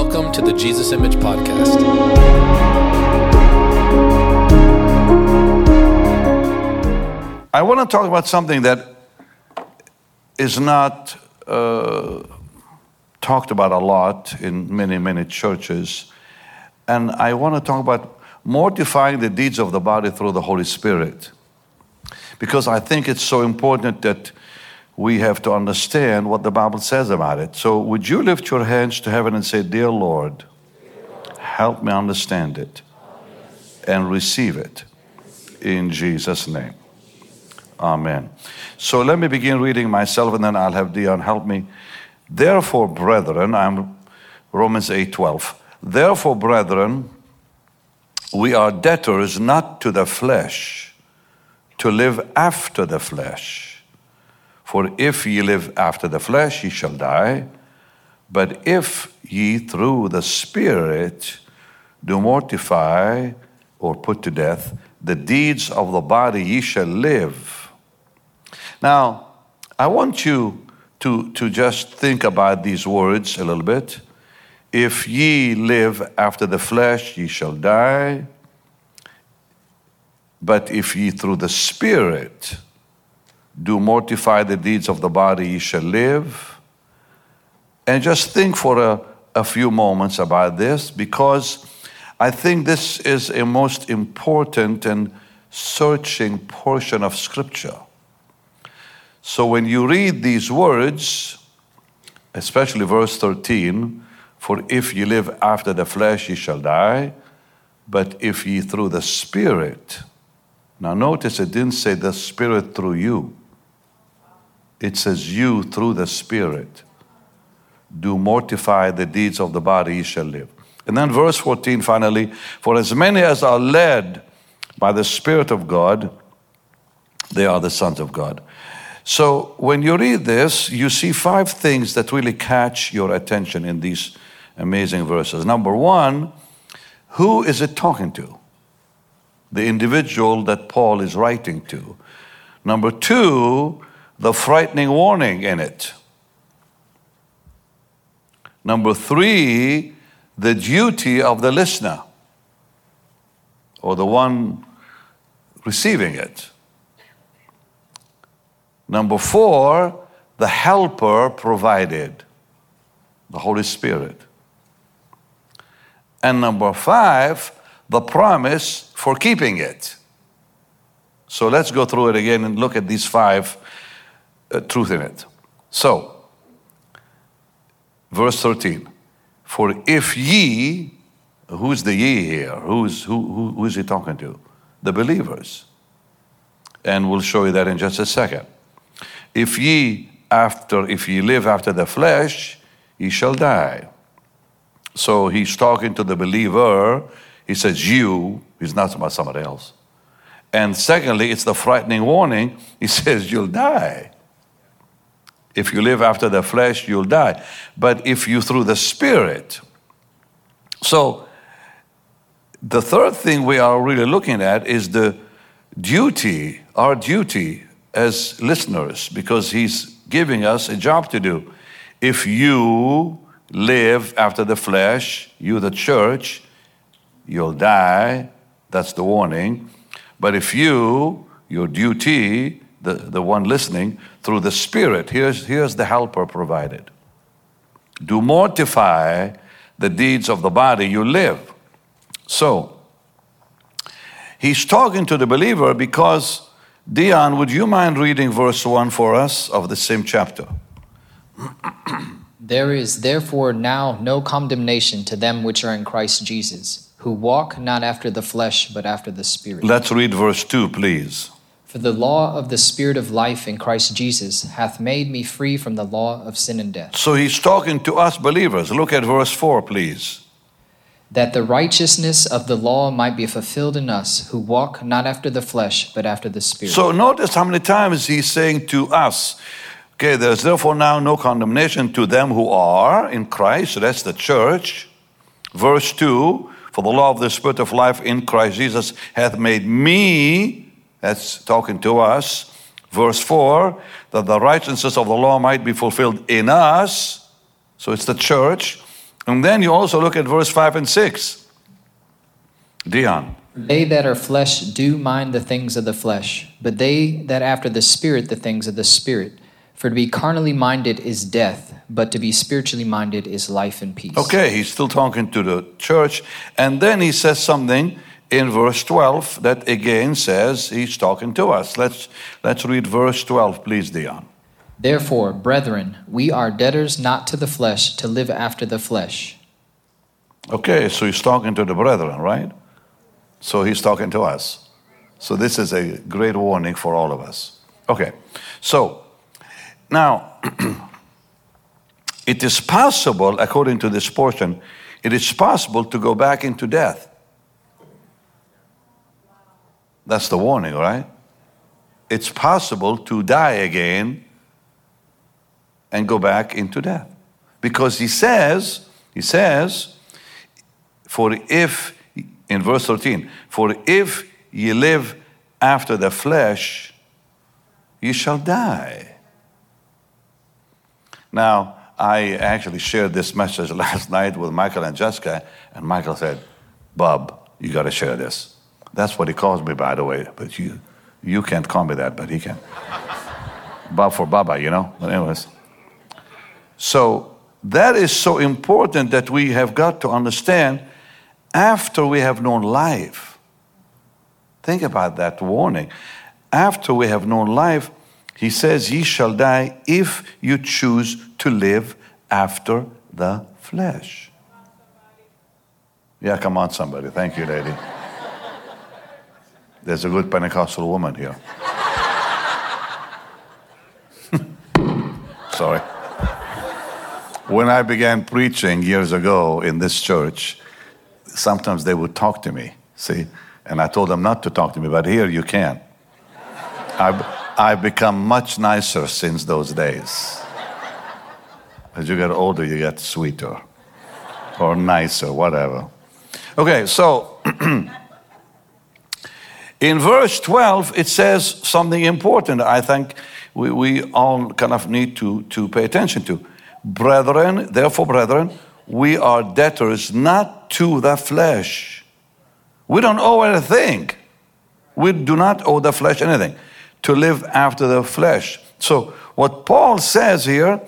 Welcome to the Jesus Image Podcast. I want to talk about something that is not uh, talked about a lot in many, many churches. And I want to talk about mortifying the deeds of the body through the Holy Spirit. Because I think it's so important that we have to understand what the Bible says about it. So, would you lift your hands to heaven and say, Dear Lord, help me understand it and receive it in Jesus' name. Amen. So let me begin reading myself and then I'll have Dion help me. Therefore, brethren, I'm Romans 8 12. Therefore, brethren, we are debtors not to the flesh to live after the flesh. For if ye live after the flesh, ye shall die. But if ye through the Spirit do mortify or put to death the deeds of the body, ye shall live. Now, I want you to, to just think about these words a little bit. If ye live after the flesh, ye shall die. But if ye through the Spirit do mortify the deeds of the body, ye shall live. And just think for a, a few moments about this because I think this is a most important and searching portion of Scripture. So when you read these words, especially verse 13, for if ye live after the flesh, ye shall die, but if ye through the Spirit, now notice it didn't say the Spirit through you, it says you through the Spirit do mortify the deeds of the body, ye shall live. And then verse 14 finally, for as many as are led by the Spirit of God, they are the sons of God. So when you read this, you see five things that really catch your attention in these amazing verses. Number one, who is it talking to? The individual that Paul is writing to. Number two, the frightening warning in it. Number three, the duty of the listener or the one receiving it. Number four, the helper provided, the Holy Spirit. And number five, the promise for keeping it. So let's go through it again and look at these five uh, truth in it. So, verse 13. For if ye, who's the ye here? Who's, who, who, who is he talking to? The believers. And we'll show you that in just a second. If ye after, if ye live after the flesh, ye shall die. So he's talking to the believer. He says, You, he's not about somebody else. And secondly, it's the frightening warning. He says, You'll die. If you live after the flesh, you'll die. But if you through the Spirit. So, the third thing we are really looking at is the duty, our duty as listeners because he's giving us a job to do. If you live after the flesh, you, the church, you'll die. That's the warning. But if you, your duty, the, the one listening, through the Spirit, here's, here's the helper provided. Do mortify the deeds of the body, you live. So, he's talking to the believer because Dion, would you mind reading verse 1 for us of the same chapter? there is therefore now no condemnation to them which are in Christ Jesus, who walk not after the flesh, but after the Spirit. Let's read verse 2, please. For the law of the Spirit of life in Christ Jesus hath made me free from the law of sin and death. So he's talking to us believers. Look at verse 4, please that the righteousness of the law might be fulfilled in us who walk not after the flesh, but after the Spirit. So notice how many times he's saying to us, okay, there's therefore now no condemnation to them who are in Christ, so that's the church. Verse 2 For the law of the Spirit of life in Christ Jesus hath made me, that's talking to us. Verse 4 That the righteousness of the law might be fulfilled in us, so it's the church And then you also look at verse 5 and 6. Dion. They that are flesh do mind the things of the flesh, but they that after the Spirit the things of the Spirit. For to be carnally minded is death, but to be spiritually minded is life and peace. Okay, he's still talking to the church. And then he says something in verse 12 that again says he's talking to us. Let's, let's read verse 12, please, Dion. Therefore, brethren, we are debtors not to the flesh to live after the flesh. Okay, so he's talking to the brethren, right? So he's talking to us. So this is a great warning for all of us. Okay, so now it is possible, according to this portion, it is possible to go back into death. That's the warning, right? It's possible to die again and go back into death. Because he says, he says, for if, in verse 13, for if ye live after the flesh, you shall die. Now, I actually shared this message last night with Michael and Jessica, and Michael said, Bob, you got to share this. That's what he calls me, by the way, but you, you can't call me that, but he can. Bob for Baba, you know? But, anyways. So that is so important that we have got to understand after we have known life. Think about that warning. After we have known life, he says, Ye shall die if you choose to live after the flesh. Yeah, come on, somebody. Thank you, lady. There's a good Pentecostal woman here. Sorry. When I began preaching years ago in this church, sometimes they would talk to me, see? And I told them not to talk to me, but here you can. I've, I've become much nicer since those days. As you get older, you get sweeter or nicer, whatever. Okay, so in verse 12, it says something important I think we, we all kind of need to, to pay attention to. Brethren, therefore, brethren, we are debtors not to the flesh. We don't owe anything. We do not owe the flesh anything to live after the flesh. So, what Paul says here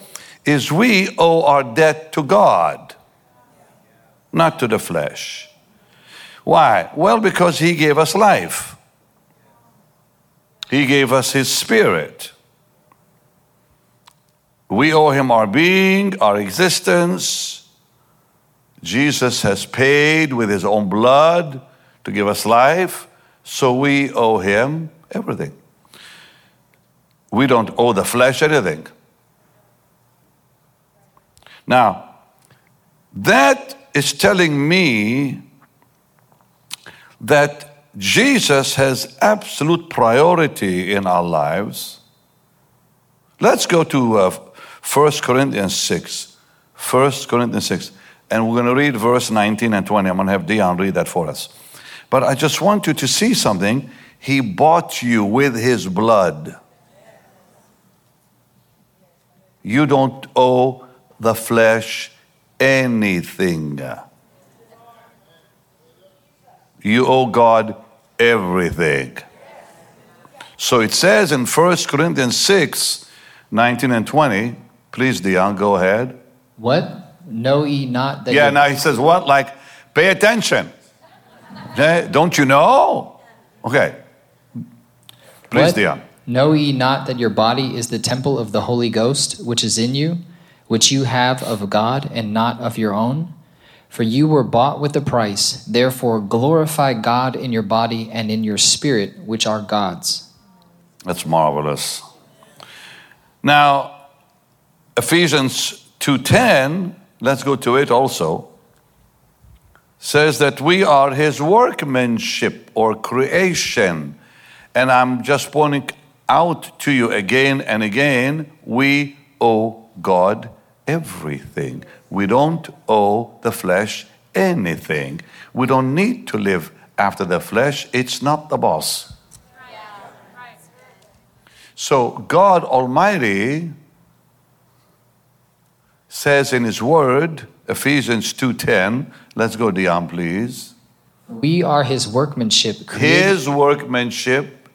is we owe our debt to God, not to the flesh. Why? Well, because He gave us life, He gave us His Spirit. We owe Him our being, our existence. Jesus has paid with His own blood to give us life, so we owe Him everything. We don't owe the flesh anything. Now, that is telling me that Jesus has absolute priority in our lives. Let's go to uh, 1 Corinthians 6. 1 Corinthians 6. And we're going to read verse 19 and 20. I'm going to have Dion read that for us. But I just want you to see something. He bought you with his blood. You don't owe the flesh anything. You owe God everything. So it says in 1 Corinthians 6 19 and 20. Please, Dion, go ahead. What? Know ye not that Yeah, now he says, what? Like, pay attention. Don't you know? Okay. Please, What? Dion. Know ye not that your body is the temple of the Holy Ghost, which is in you, which you have of God, and not of your own? For you were bought with a price. Therefore, glorify God in your body and in your spirit, which are God's. That's marvelous. Now, Ephesians 2:10, let's go to it also. Says that we are his workmanship or creation. And I'm just pointing out to you again and again, we owe God everything. We don't owe the flesh anything. We don't need to live after the flesh. It's not the boss. So God Almighty says in His Word Ephesians 2:10. Let's go, Dion, please. We are his workmanship, created, His workmanship,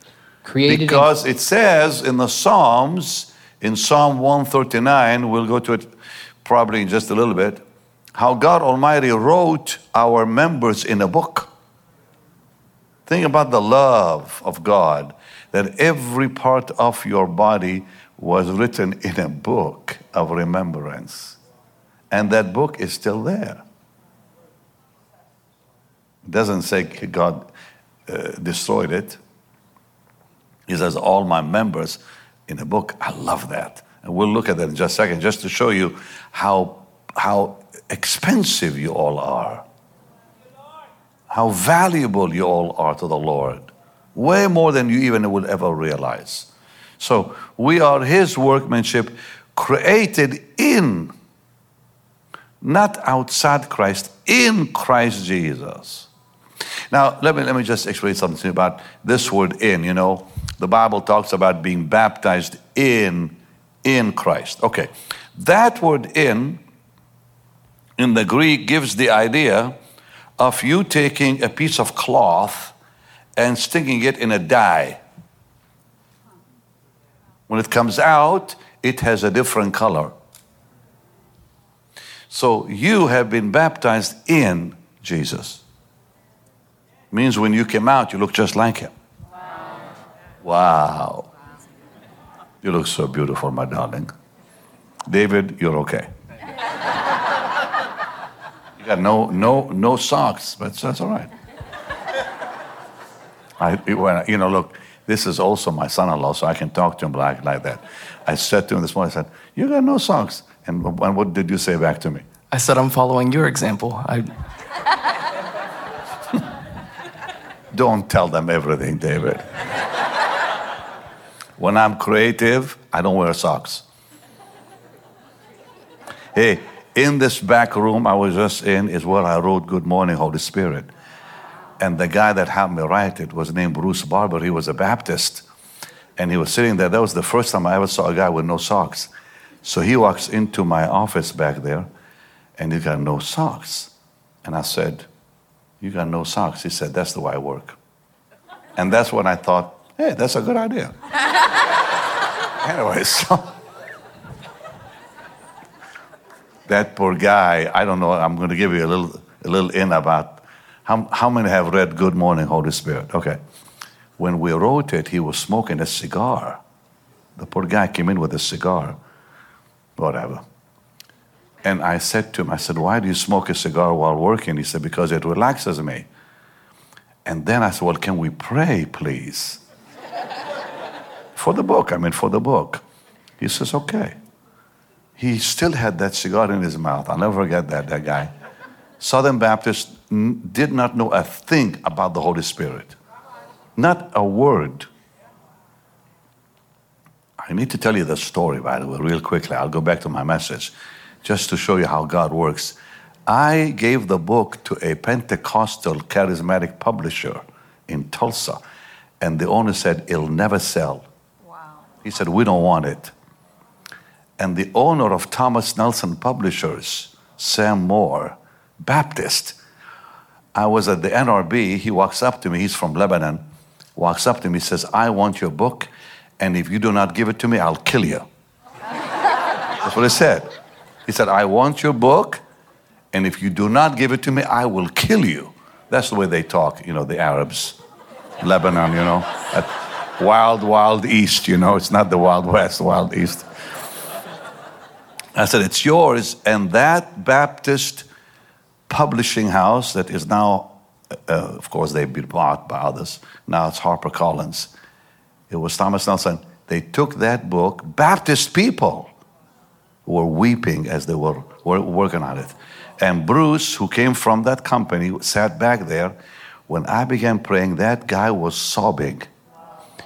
created in because it says in the Psalms, in Psalm 139, we'll go to it probably in just a little bit, how God Almighty wrote our members in a book. Think about the love of God, that every part of your body was written in a book of remembrance. And that book is still there. It doesn't say God uh, destroyed it. He says, All my members in a book. I love that. And we'll look at that in just a second, just to show you how, how expensive you all are, how valuable you all are to the Lord. Way more than you even will ever realize. So we are His workmanship created in, not outside Christ, in Christ Jesus. Now, let me, let me just explain something about this word in. You know, the Bible talks about being baptized in, in Christ. Okay, that word in, in the Greek, gives the idea of you taking a piece of cloth and sticking it in a dye. When it comes out, it has a different color. So you have been baptized in Jesus. Means when you came out, you look just like him. Wow. You look so beautiful, my darling. David, you're okay. You got no no no socks, but that's all right. I, when, you know, look, this is also my son-in-law, so I can talk to him like, like that. I said to him this morning, I said, "You got no socks," and, and what did you say back to me? I said I'm following your example. I, Don't tell them everything, David. When I'm creative, I don't wear socks. Hey, in this back room I was just in is where I wrote Good Morning, Holy Spirit. And the guy that helped me write it was named Bruce Barber. He was a Baptist. And he was sitting there. That was the first time I ever saw a guy with no socks. So he walks into my office back there and he got no socks. And I said, You got no socks. He said, That's the way I work. And that's when I thought, Hey, that's a good idea. anyway, so that poor guy, I don't know, I'm going to give you a little, a little in about how, how many have read Good Morning, Holy Spirit? Okay. When we wrote it, he was smoking a cigar. The poor guy came in with a cigar, whatever. And I said to him, I said, Why do you smoke a cigar while working? He said, Because it relaxes me. And then I said, Well, can we pray, please? For the book, I mean, for the book. He says, Okay. He still had that cigar in his mouth. I'll never forget that, that guy. Southern Baptist did not know a thing about the Holy Spirit, not a word. I need to tell you the story, by the way, real quickly. I'll go back to my message just to show you how God works. I gave the book to a Pentecostal charismatic publisher in Tulsa, and the owner said, It'll never sell. He said, We don't want it. And the owner of Thomas Nelson Publishers, Sam Moore, Baptist, I was at the NRB. He walks up to me, he's from Lebanon, walks up to me, says, I want your book, and if you do not give it to me, I'll kill you. That's what he said. He said, I want your book, and if you do not give it to me, I will kill you. That's the way they talk, you know, the Arabs, Lebanon, you know. Wild, wild east, you know. It's not the wild west, wild east. I said, It's yours. And that Baptist publishing house that is now, uh, of course, they've been bought by others. Now it's HarperCollins. It was Thomas Nelson. They took that book, Baptist people were weeping as they were, were working on it. And Bruce, who came from that company, sat back there. When I began praying, that guy was sobbing.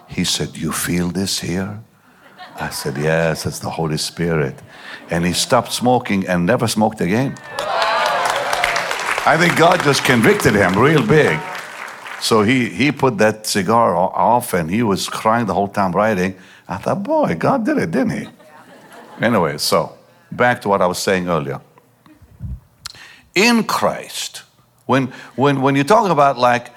He said, You feel this here? I said, Yes, it's the Holy Spirit. And he stopped smoking and never smoked again. I think God just convicted him real big. So he, he put that cigar off and he was crying the whole time writing. I thought, boy, God did it, didn't he? Anyway, so back to what I was saying earlier. in Christ. When, when, when you talk about like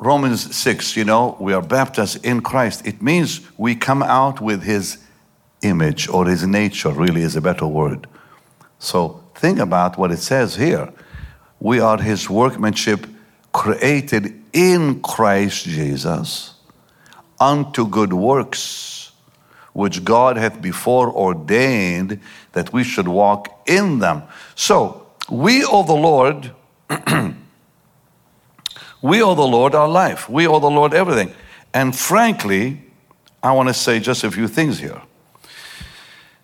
Romans 6, you know, we are baptized in Christ, it means we come out with his image or his nature, really is a better word. So think about what it says here. We are his workmanship created in Christ Jesus unto good works, which God hath before ordained that we should walk in them. So we owe the Lord, we owe the Lord our life. We owe the Lord everything. And frankly, I want to say just a few things here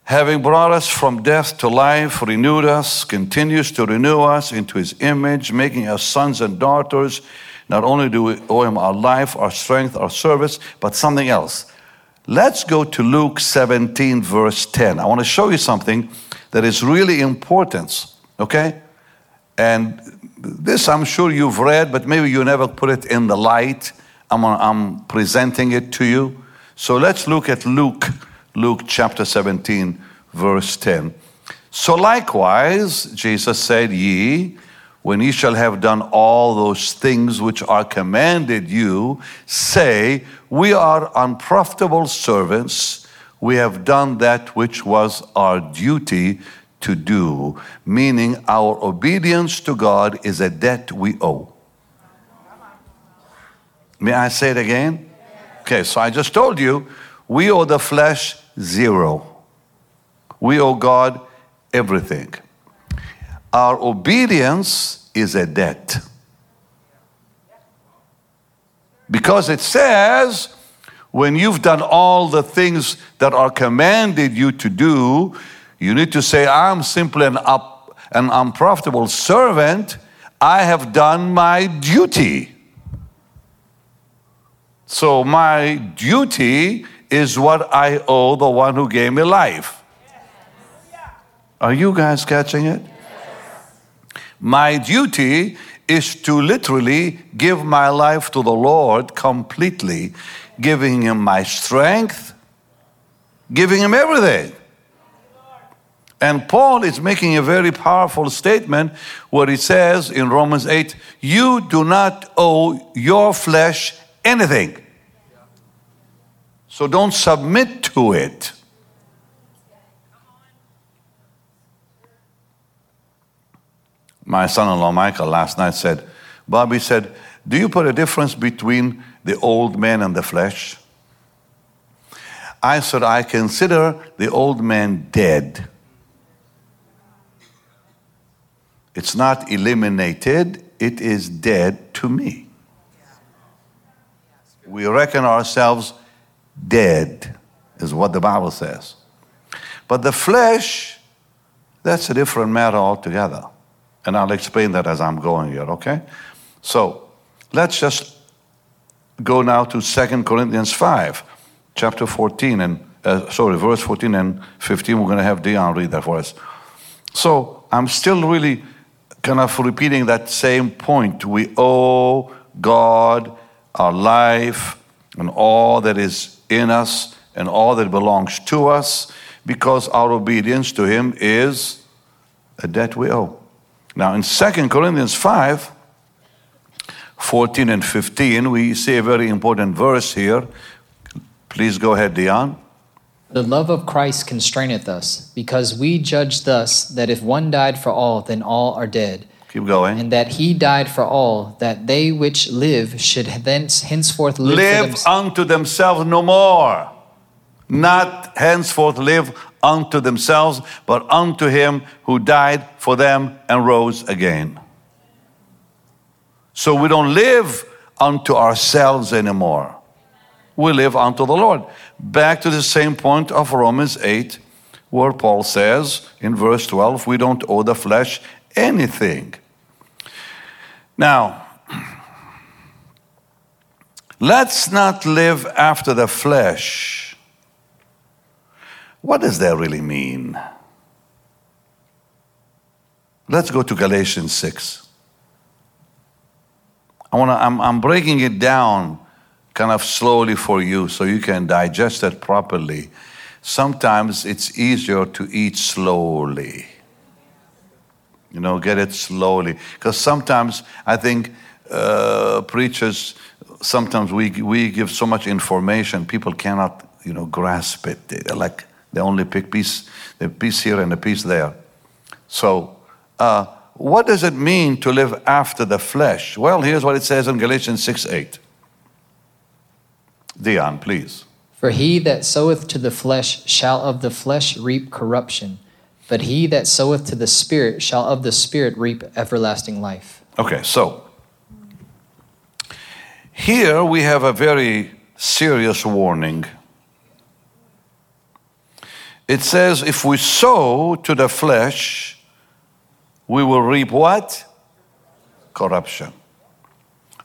having brought us from death to life, renewed us, continues to renew us into his image, making us sons and daughters. Not only do we owe him our life, our strength, our service, but something else. Let's go to Luke 17, verse 10. I want to show you something that is really important, okay? And this I'm sure you've read, but maybe you never put it in the light. I'm, I'm presenting it to you. So let's look at Luke Luke chapter 17, verse 10. So likewise, Jesus said, Ye, when ye shall have done all those things which are commanded you, say, We are unprofitable servants. We have done that which was our duty to do, meaning our obedience to God is a debt we owe. May I say it again? Okay, so I just told you we owe the flesh zero. We owe God everything. Our obedience is a debt. Because it says, when you've done all the things that are commanded you to do, you need to say, I'm simply an, up, an unprofitable servant. I have done my duty. So, my duty is what I owe the one who gave me life. Are you guys catching it? My duty is to literally give my life to the Lord completely, giving Him my strength, giving Him everything. And Paul is making a very powerful statement where he says in Romans 8, You do not owe your flesh anything. So don't submit to it. My son in law Michael last night said, Bobby said, Do you put a difference between the old man and the flesh? I said, I consider the old man dead. It's not eliminated, it is dead to me. We reckon ourselves dead, is what the Bible says. But the flesh, that's a different matter altogether. And I'll explain that as I'm going here, okay? So let's just go now to Second Corinthians 5, chapter 14, and uh, sorry, verse 14 and 15. We're going to have Dion read that for us. So I'm still really kind of repeating that same point. We owe God our life and all that is in us and all that belongs to us because our obedience to Him is a debt we owe. Now, in 2 Corinthians 5 14 and 15, we see a very important verse here. Please go ahead, Dion. The love of Christ constraineth us, because we judge thus that if one died for all, then all are dead. Keep going. And that he died for all, that they which live should thence henceforth live, live them- unto themselves no more. Not henceforth live unto themselves, but unto him who died for them and rose again. So we don't live unto ourselves anymore. We live unto the Lord. Back to the same point of Romans 8, where Paul says in verse 12, we don't owe the flesh anything. Now, let's not live after the flesh. What does that really mean? Let's go to Galatians 6. I wanna, I'm, I'm breaking it down kind of slowly for you so you can digest it properly. Sometimes it's easier to eat slowly. You know, get it slowly. Because sometimes I think uh, preachers, sometimes we, we give so much information, people cannot, you know, grasp it. They, like they only pick piece, the piece here and a piece there. So, uh, what does it mean to live after the flesh? Well, here's what it says in Galatians 6 8. Dion, please. For he that soweth to the flesh shall of the flesh reap corruption, but he that soweth to the Spirit shall of the Spirit reap everlasting life. Okay, so here we have a very serious warning. It says, if we sow to the flesh, we will reap what? Corruption.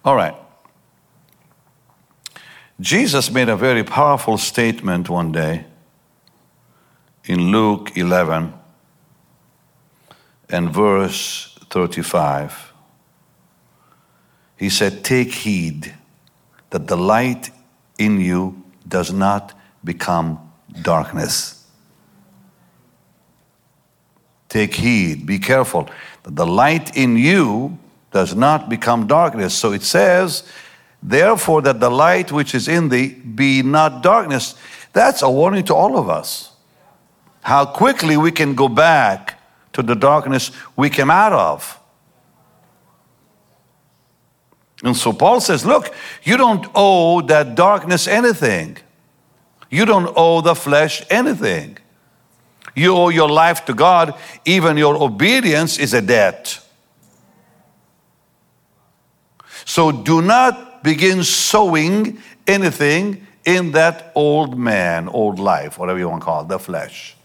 All right. Jesus made a very powerful statement one day in Luke 11 and verse 35. He said, Take heed that the light in you does not become darkness. Take heed, be careful that the light in you does not become darkness. So it says, Therefore, that the light which is in thee be not darkness. That's a warning to all of us. How quickly we can go back to the darkness we came out of. And so Paul says, Look, you don't owe that darkness anything. You don't owe the flesh anything. You owe your life to God, even your obedience is a debt. So do not begin sowing anything in that old man, old life, whatever you want to call it, the flesh.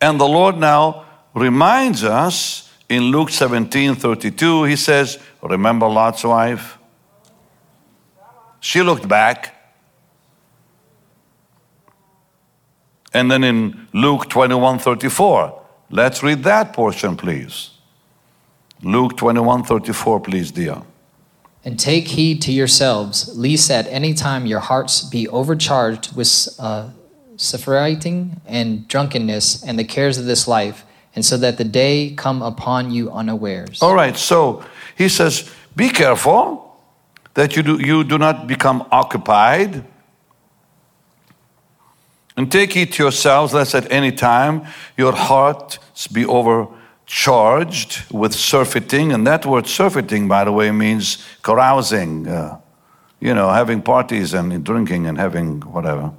And the Lord now reminds us in Luke 17 32, he says, Remember Lot's wife? She looked back. And then in Luke 21 34, let's read that portion, please. Luke 21 34, please, dear. And take heed to yourselves, lest at any time your hearts be overcharged with uh, and drunkenness and the cares of this life, and so that the day come upon you unawares. All right, so he says, be careful that you do, you do not become occupied. And take heed to yourselves, lest at any time your hearts be overcharged with surfeiting. And that word surfeiting, by the way, means carousing, uh, you know, having parties and drinking and having whatever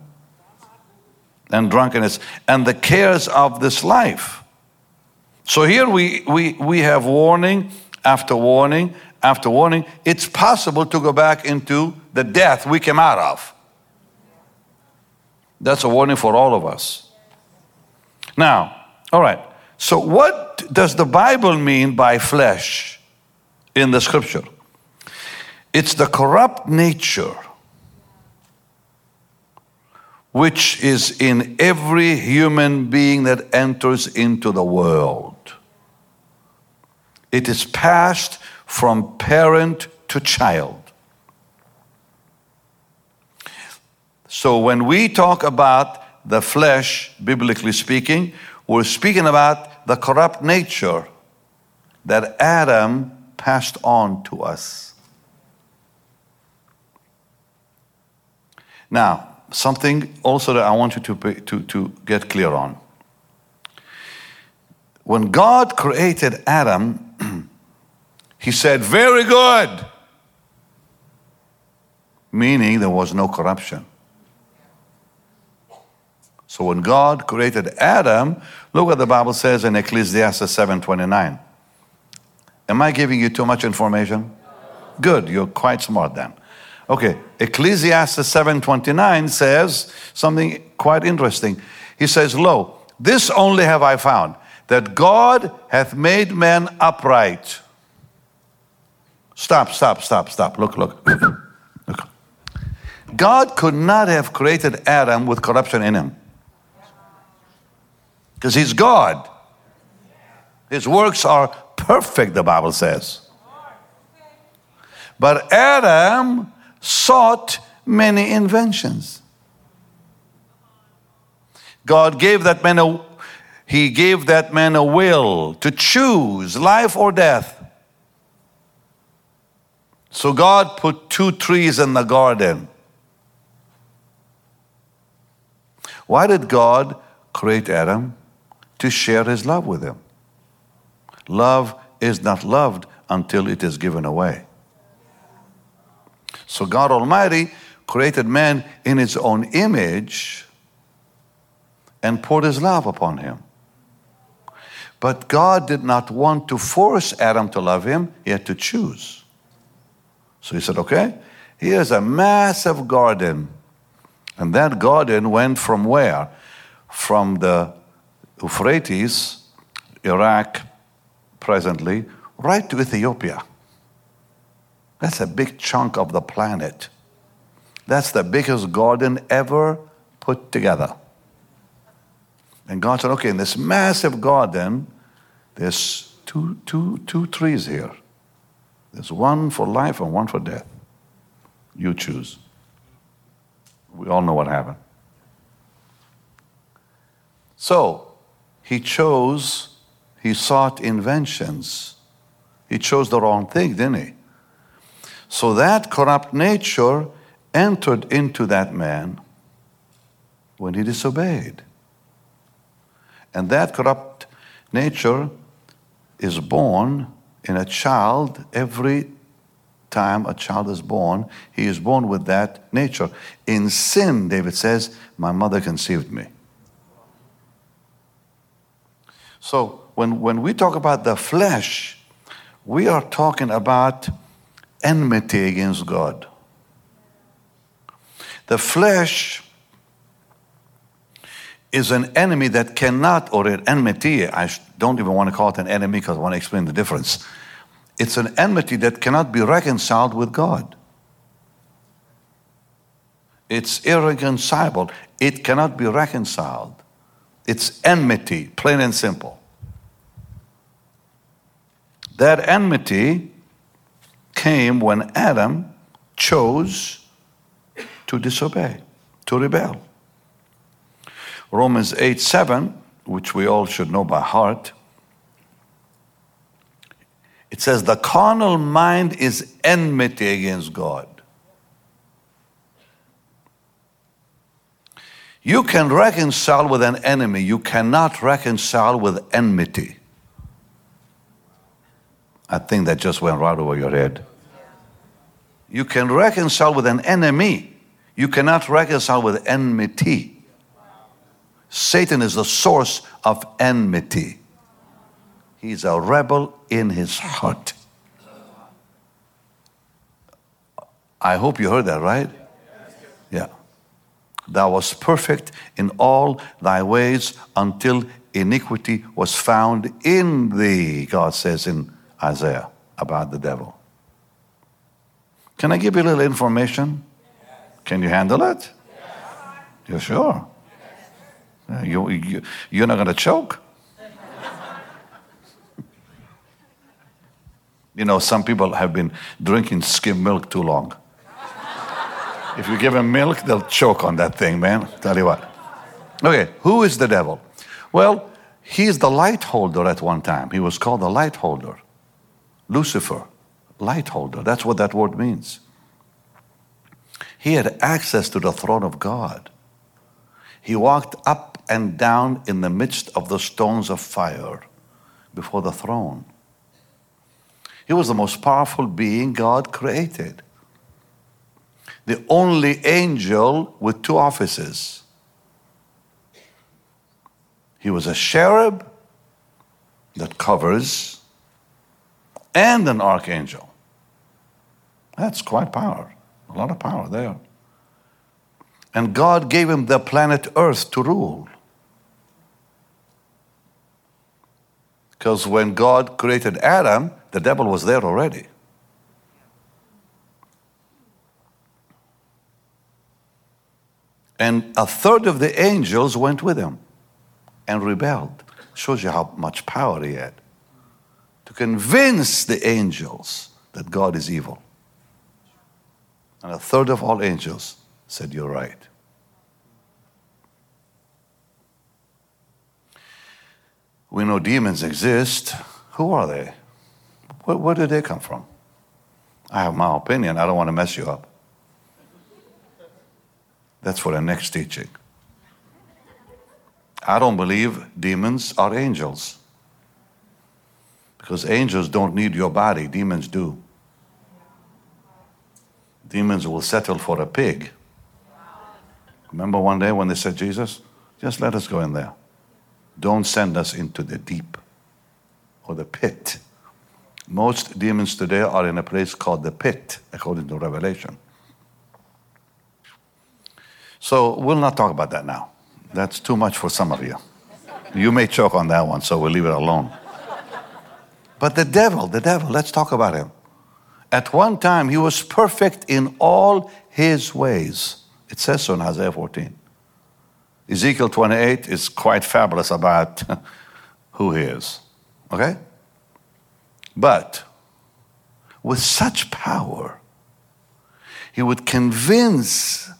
and drunkenness and the cares of this life. So here we, we, we have warning after warning after warning. It's possible to go back into the death we came out of. That's a warning for all of us. Now, all right. So, what does the Bible mean by flesh in the scripture? It's the corrupt nature which is in every human being that enters into the world. It is passed from parent to child. So when we talk about the flesh, biblically speaking, we're speaking about the corrupt nature that Adam passed on to us. Now, something also that I want you to, to, to get clear on. When God created Adam, he said, Very good, meaning there was no corruption. So when God created Adam, look what the Bible says in Ecclesiastes 7:29. Am I giving you too much information? Good, you're quite smart then. Okay, Ecclesiastes 7:29 says something quite interesting. He says, "Lo, this only have I found, that God hath made man upright." Stop, stop, stop, stop. Look, look. look. God could not have created Adam with corruption in him. Because he's God. His works are perfect, the Bible says. But Adam sought many inventions. God gave that man a he gave that man a will to choose life or death. So God put two trees in the garden. Why did God create Adam? To share his love with him. Love is not loved until it is given away. So God Almighty created man in his own image and poured his love upon him. But God did not want to force Adam to love him, he had to choose. So he said, okay, here's a massive garden. And that garden went from where? From the Euphrates, Iraq, presently, right to Ethiopia. That's a big chunk of the planet. That's the biggest garden ever put together. And God said, okay, in this massive garden, there's two, two, two trees here. There's one for life and one for death. You choose. We all know what happened. So, he chose, he sought inventions. He chose the wrong thing, didn't he? So that corrupt nature entered into that man when he disobeyed. And that corrupt nature is born in a child every time a child is born, he is born with that nature. In sin, David says, My mother conceived me. So when, when we talk about the flesh, we are talking about enmity against God. The flesh is an enemy that cannot, or an enmity, I don't even want to call it an enemy because I want to explain the difference. It's an enmity that cannot be reconciled with God. It's irreconcilable. It cannot be reconciled. It's enmity, plain and simple. That enmity came when Adam chose to disobey, to rebel. Romans 8 7, which we all should know by heart, it says, The carnal mind is enmity against God. You can reconcile with an enemy, you cannot reconcile with enmity. I think that just went right over your head. You can reconcile with an enemy, you cannot reconcile with enmity. Satan is the source of enmity. He's a rebel in his heart. I hope you heard that, right? Yeah. Thou wast perfect in all thy ways until iniquity was found in thee, God says in Isaiah about the devil. Can I give you a little information? Can you handle it? You sure? You, you, you're not going to choke? you know, some people have been drinking skim milk too long. If you give them milk, they'll choke on that thing, man. Tell you what. Okay, who is the devil? Well, he's the light holder at one time. He was called the light holder. Lucifer, light holder. That's what that word means. He had access to the throne of God. He walked up and down in the midst of the stones of fire before the throne. He was the most powerful being God created. The only angel with two offices. He was a cherub that covers and an archangel. That's quite power, a lot of power there. And God gave him the planet Earth to rule. Because when God created Adam, the devil was there already. And a third of the angels went with him and rebelled. Shows you how much power he had to convince the angels that God is evil. And a third of all angels said, You're right. We know demons exist. Who are they? Where, where did they come from? I have my opinion. I don't want to mess you up. That's for the next teaching. I don't believe demons are angels. Because angels don't need your body, demons do. Demons will settle for a pig. Remember one day when they said, Jesus, just let us go in there. Don't send us into the deep or the pit. Most demons today are in a place called the pit, according to Revelation. So we'll not talk about that now. That's too much for some of you. You may choke on that one, so we'll leave it alone. But the devil, the devil, let's talk about him. At one time, he was perfect in all his ways. It says so in Isaiah 14. Ezekiel 28 is quite fabulous about who he is. Okay? But with such power, he would convince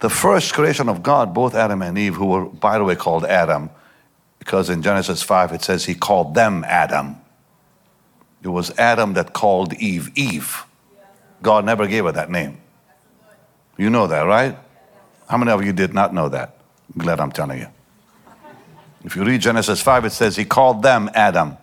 the first creation of God, both Adam and Eve, who were, by the way, called Adam, because in Genesis 5 it says he called them Adam. It was Adam that called Eve Eve. God never gave her that name. You know that, right? How many of you did not know that? I'm glad I'm telling you. If you read Genesis 5, it says he called them Adam.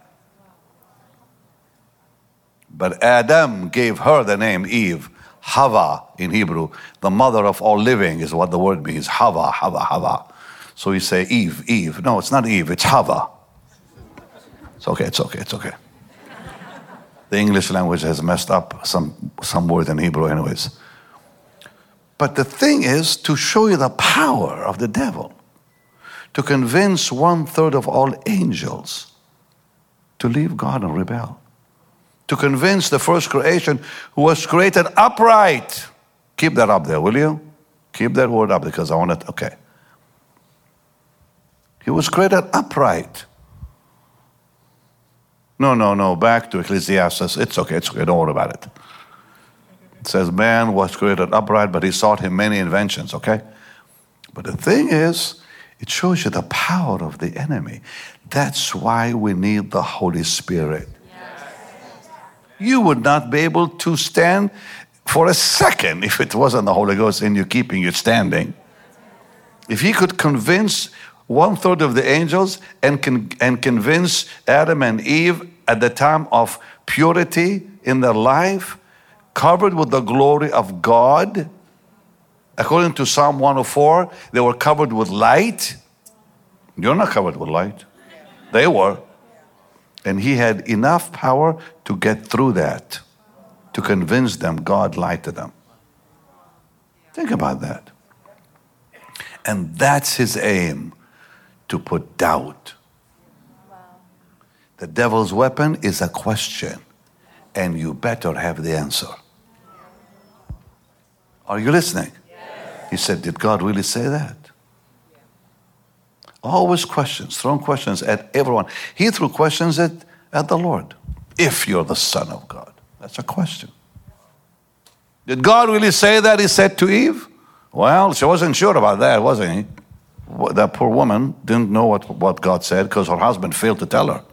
But Adam gave her the name Eve. Hava in Hebrew, the mother of all living is what the word means. Hava, Hava, Hava. So you say Eve, Eve. No, it's not Eve, it's Hava. It's okay, it's okay, it's okay. The English language has messed up some, some word in Hebrew, anyways. But the thing is to show you the power of the devil, to convince one third of all angels to leave God and rebel, to convince the first creation who was created upright. Keep that up there, will you? Keep that word up because I want it. Okay. He was created upright. No, no, no. Back to Ecclesiastes. It's okay. It's okay. Don't worry about it. It says, Man was created upright, but he sought him many inventions, okay? But the thing is, it shows you the power of the enemy. That's why we need the Holy Spirit. You would not be able to stand for a second if it wasn't the Holy Ghost in you keeping you standing. If he could convince one third of the angels and, con- and convince Adam and Eve at the time of purity in their life, covered with the glory of God. According to Psalm 104, they were covered with light. You're not covered with light. They were. And he had enough power to get through that, to convince them God lied to them. Think about that. And that's his aim to put doubt. The devil's weapon is a question, and you better have the answer. Are you listening? He said, Did God really say that? Always questions, throwing questions at everyone. He threw questions at, at the Lord. If you're the Son of God. That's a question. Did God really say that? He said to Eve? Well, she wasn't sure about that, wasn't he? That poor woman didn't know what, what God said because her husband failed to tell her.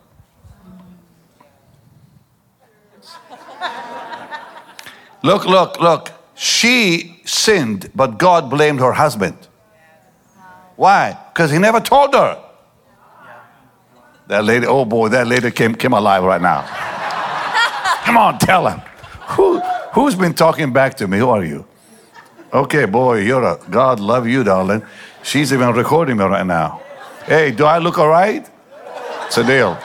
look, look, look. She sinned, but God blamed her husband. Why? Because he never told her. That lady, oh boy, that lady came, came alive right now. Come on, tell him. Who, who's been talking back to me? Who are you? Okay, boy, you're a God love you, darling. She's even recording me right now. Hey, do I look all right? It's a deal.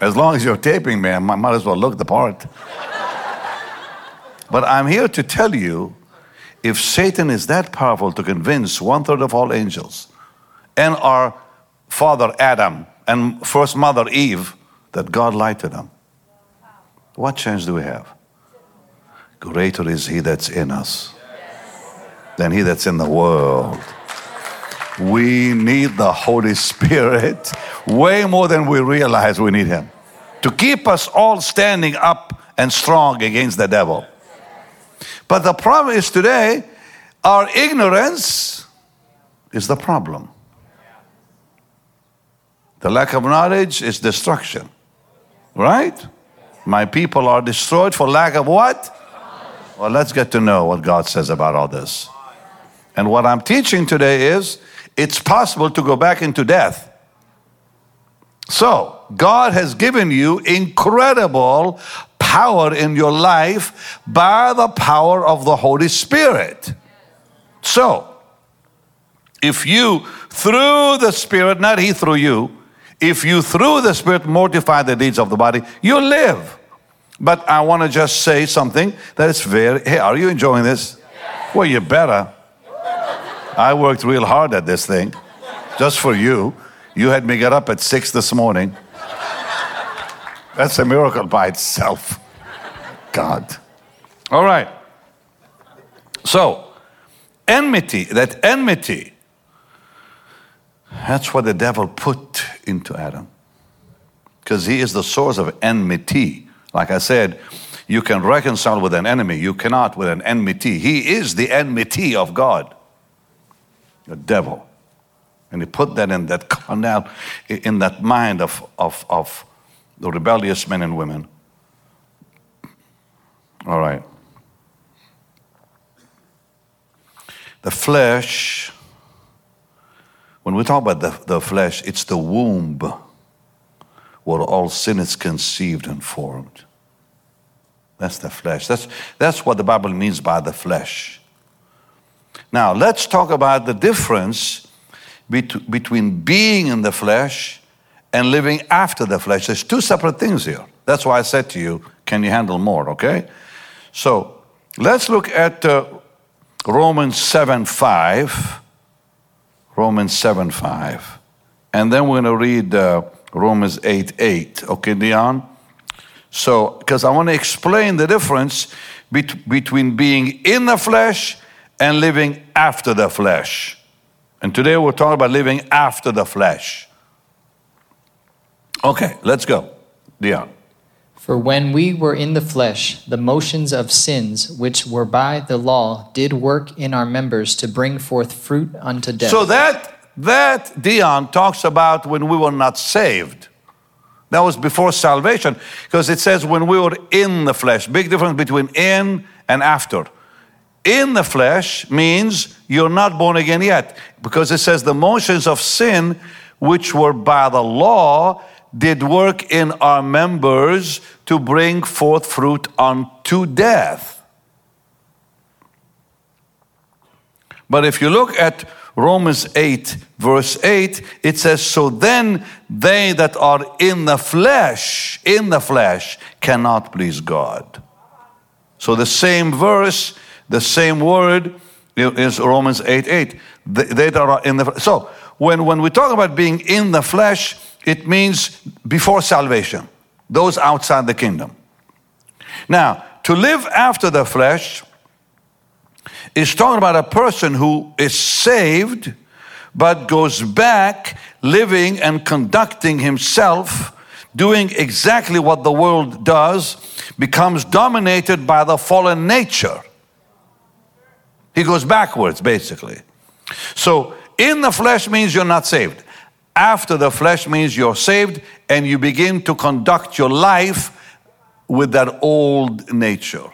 As long as you're taping me, I might as well look the part. But I'm here to tell you if Satan is that powerful to convince one third of all angels and our father Adam and first mother Eve that God lied to them, what chance do we have? Greater is he that's in us than he that's in the world. We need the Holy Spirit way more than we realize we need him to keep us all standing up and strong against the devil. But the problem is today, our ignorance is the problem. The lack of knowledge is destruction. Right? My people are destroyed for lack of what? Well, let's get to know what God says about all this. And what I'm teaching today is it's possible to go back into death. So, God has given you incredible power in your life by the power of the Holy Spirit. So, if you, through the Spirit, not He through you, if you through the Spirit mortify the deeds of the body, you live. But I want to just say something that is very, hey, are you enjoying this? Yes. Well, you better. I worked real hard at this thing just for you. You had me get up at six this morning. That's a miracle by itself. God. All right. So, enmity, that enmity, that's what the devil put into Adam. Because he is the source of enmity. Like I said, you can reconcile with an enemy, you cannot with an enmity. He is the enmity of God, the devil. And he put that in that canal, in that mind of, of, of the rebellious men and women. All right. The flesh, when we talk about the, the flesh, it's the womb where all sin is conceived and formed. That's the flesh. That's, that's what the Bible means by the flesh. Now, let's talk about the difference bet- between being in the flesh and living after the flesh. There's two separate things here. That's why I said to you, can you handle more, okay? So, let's look at uh, Romans 7 5. Romans 7 5. And then we're going to read. Uh, Romans 8 8. Okay, Dion? So, because I want to explain the difference bet- between being in the flesh and living after the flesh. And today we're talking about living after the flesh. Okay, let's go. Dion. For when we were in the flesh, the motions of sins which were by the law did work in our members to bring forth fruit unto death. So that that Dion talks about when we were not saved. That was before salvation because it says when we were in the flesh. Big difference between in and after. In the flesh means you're not born again yet because it says the motions of sin which were by the law did work in our members to bring forth fruit unto death. But if you look at Romans 8, verse 8, it says, So then they that are in the flesh, in the flesh, cannot please God. So the same verse, the same word is Romans 8, 8. They, that are in the So when, when we talk about being in the flesh, it means before salvation, those outside the kingdom. Now, to live after the flesh, is talking about a person who is saved but goes back living and conducting himself, doing exactly what the world does, becomes dominated by the fallen nature. He goes backwards, basically. So, in the flesh means you're not saved. After the flesh means you're saved and you begin to conduct your life with that old nature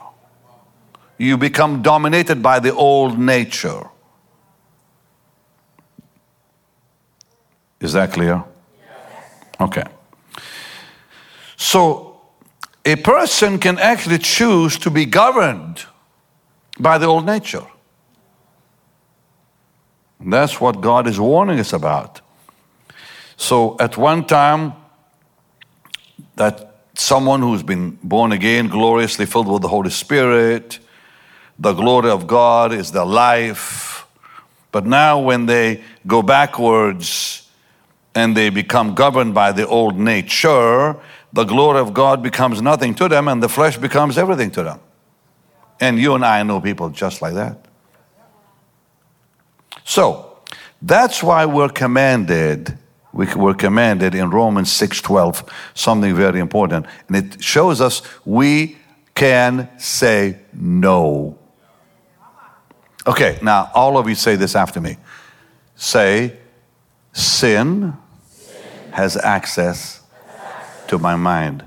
you become dominated by the old nature. Is that clear? Okay. So, a person can actually choose to be governed by the old nature. And that's what God is warning us about. So, at one time, that someone who's been born again, gloriously filled with the Holy Spirit, the glory of God is their life. But now, when they go backwards and they become governed by the old nature, the glory of God becomes nothing to them and the flesh becomes everything to them. And you and I know people just like that. So, that's why we're commanded we were commanded in Romans 6:12 something very important and it shows us we can say no Okay, now all of you say this after me. Say, sin, sin has access to my mind,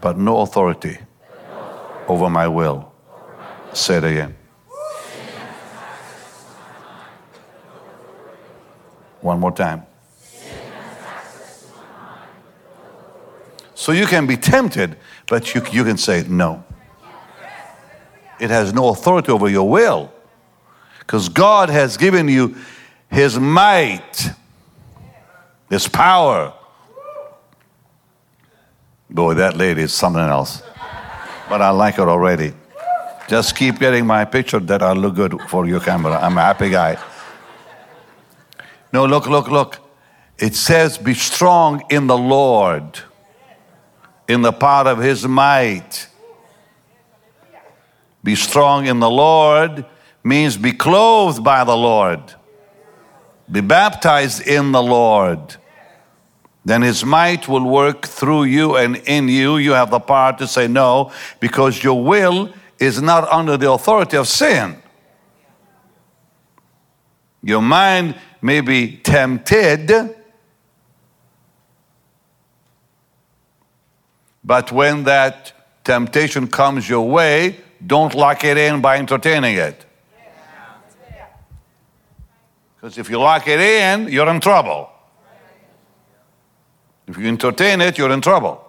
but no authority over my will. Say it again. One more time. So you can be tempted, but you, you can say no. It has no authority over your will because God has given you His might, His power. Boy, that lady is something else. But I like her already. Just keep getting my picture that I look good for your camera. I'm a happy guy. No, look, look, look. It says, Be strong in the Lord, in the power of his might. Be strong in the Lord means be clothed by the Lord, be baptized in the Lord. Then his might will work through you and in you. You have the power to say no because your will is not under the authority of sin. Your mind may be tempted, but when that temptation comes your way, don't lock it in by entertaining it. Because if you lock it in, you're in trouble. If you entertain it, you're in trouble.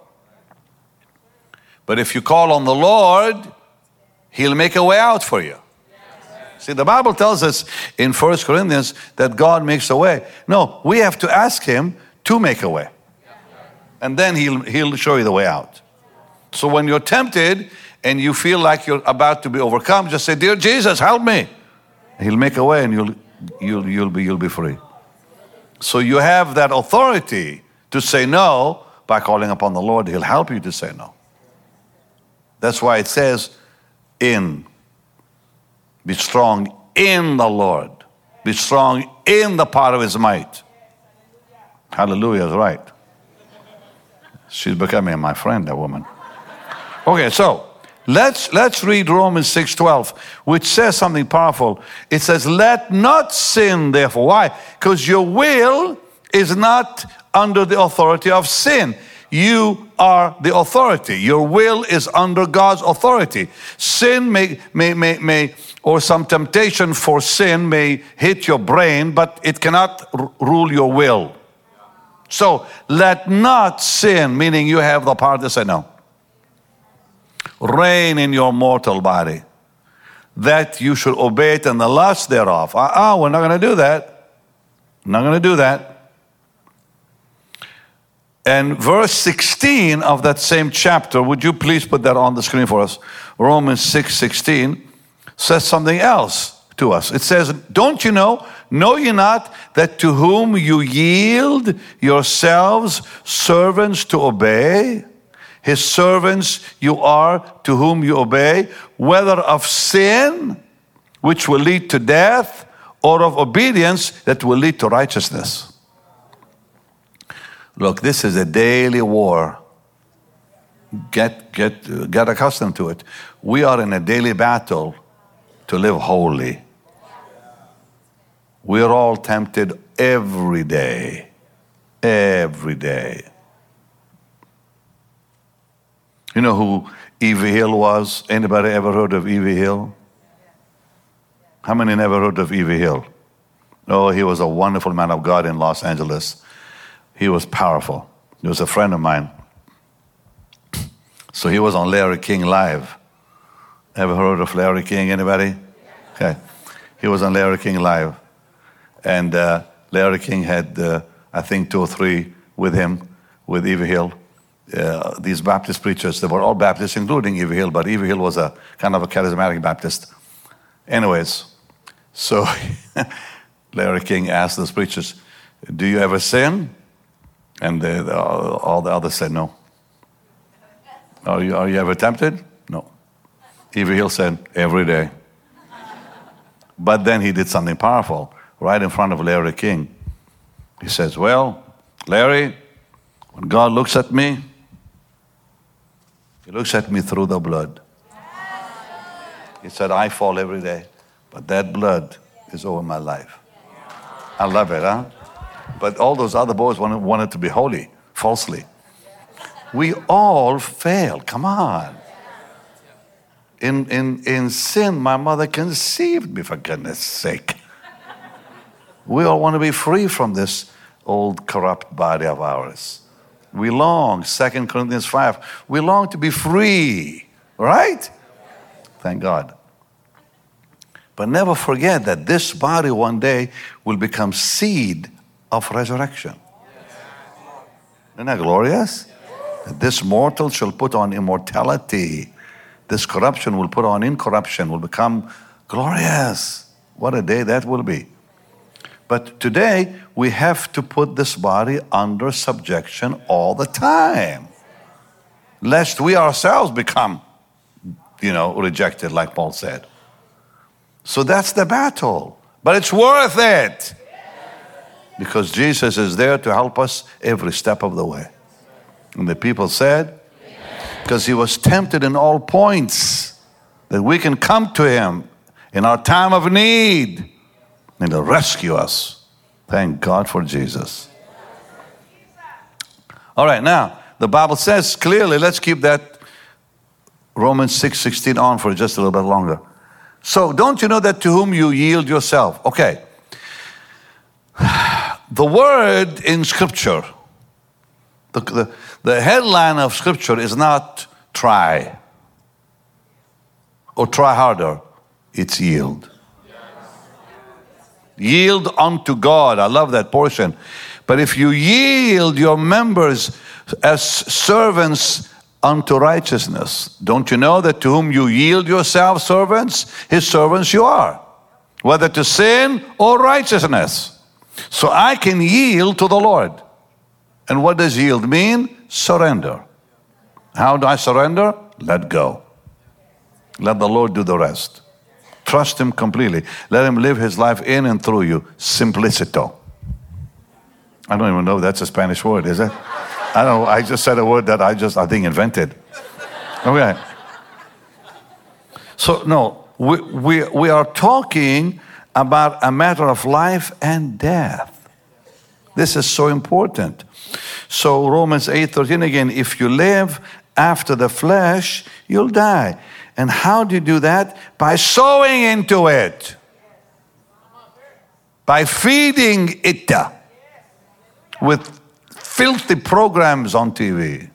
But if you call on the Lord, He'll make a way out for you. See, the Bible tells us in 1 Corinthians that God makes a way. No, we have to ask Him to make a way. And then He'll, he'll show you the way out. So when you're tempted and you feel like you're about to be overcome, just say, Dear Jesus, help me. He'll make a way and you'll, you'll, you'll, be, you'll be free. So you have that authority to say no by calling upon the Lord. He'll help you to say no. That's why it says, in. Be strong in the Lord. Be strong in the power of his might. Hallelujah is right. She's becoming my friend, that woman. Okay, so let's let's read Romans 6:12, which says something powerful. It says, Let not sin, therefore. Why? Because your will is not under the authority of sin. You are the authority. Your will is under God's authority. Sin may, may, may, may, or some temptation for sin may hit your brain, but it cannot rule your will. So let not sin, meaning you have the power to say no, reign in your mortal body, that you should obey it and the lust thereof. Ah, uh-uh, we're not going to do that. Not going to do that. And verse 16 of that same chapter, would you please put that on the screen for us? Romans 6 16 says something else to us. It says, Don't you know, know ye not that to whom you yield yourselves servants to obey, his servants you are to whom you obey, whether of sin, which will lead to death, or of obedience that will lead to righteousness. Look, this is a daily war. Get, get, get accustomed to it. We are in a daily battle to live holy. We're all tempted every day. Every day. You know who E.V. Hill was? Anybody ever heard of E.V. Hill? How many never heard of E.V. Hill? Oh, he was a wonderful man of God in Los Angeles. He was powerful. He was a friend of mine. So he was on Larry King Live. Ever heard of Larry King? Anybody? Okay. He was on Larry King Live. And uh, Larry King had, uh, I think, two or three with him, with E.V. Hill. Uh, these Baptist preachers, they were all Baptists, including E.V. Hill, but E.V. Hill was a kind of a charismatic Baptist. Anyways, so Larry King asked those preachers, Do you ever sin? And the, the, all the others said, No. Are you, are you ever tempted? No. E.V. Hill said, Every day. But then he did something powerful right in front of Larry King. He says, Well, Larry, when God looks at me, he looks at me through the blood. He said, I fall every day, but that blood is over my life. I love it, huh? But all those other boys wanted, wanted to be holy falsely. We all fail. Come on. In, in, in sin, my mother conceived me, for goodness sake. We all want to be free from this old corrupt body of ours. We long, 2 Corinthians 5, we long to be free, right? Thank God. But never forget that this body one day will become seed of resurrection. Isn't that glorious? This mortal shall put on immortality. This corruption will put on incorruption, will become glorious. What a day that will be. But today, we have to put this body under subjection all the time, lest we ourselves become, you know, rejected, like Paul said. So that's the battle. But it's worth it because Jesus is there to help us every step of the way. And the people said, because he was tempted in all points, that we can come to him in our time of need and to rescue us. Thank God for Jesus. All right, now the Bible says clearly, let's keep that Romans 6 16 on for just a little bit longer. So, don't you know that to whom you yield yourself? Okay. The word in Scripture, the, the, the headline of Scripture is not try or try harder, it's yield. Yield unto God. I love that portion. But if you yield your members as servants unto righteousness, don't you know that to whom you yield yourselves servants, his servants you are, whether to sin or righteousness. So I can yield to the Lord. And what does yield mean? Surrender. How do I surrender? Let go. Let the Lord do the rest. Trust Him completely. Let Him live His life in and through you. Simplicito. I don't even know if that's a Spanish word, is it? I don't know. I just said a word that I just, I think, invented. Okay. So, no, we, we, we are talking about a matter of life and death. This is so important. So Romans 8:13 again, if you live after the flesh, you'll die. And how do you do that? By sowing into it. By feeding it with filthy programs on TV.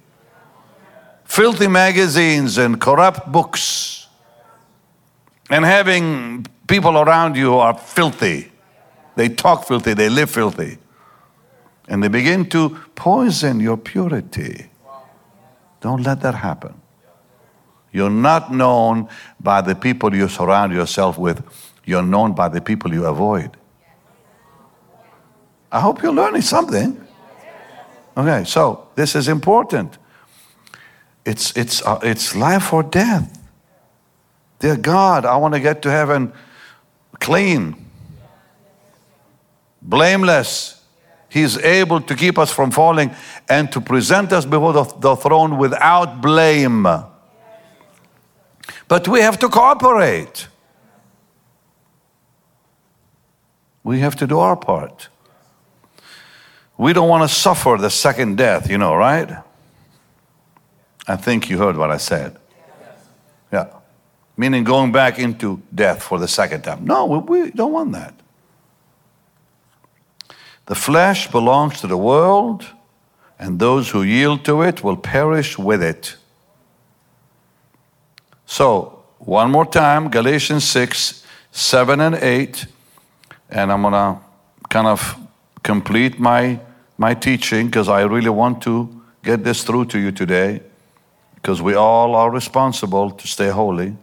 Filthy magazines and corrupt books. And having people around you are filthy. They talk filthy, they live filthy. And they begin to poison your purity. Don't let that happen. You're not known by the people you surround yourself with, you're known by the people you avoid. I hope you're learning something. Okay, so this is important. It's, it's, uh, it's life or death. Dear God, I want to get to heaven clean, blameless. He's able to keep us from falling and to present us before the, the throne without blame. But we have to cooperate. We have to do our part. We don't want to suffer the second death, you know, right? I think you heard what I said. Yeah meaning going back into death for the second time. No, we don't want that. The flesh belongs to the world, and those who yield to it will perish with it. So, one more time Galatians 6, 7, and 8. And I'm going to kind of complete my, my teaching because I really want to get this through to you today because we all are responsible to stay holy.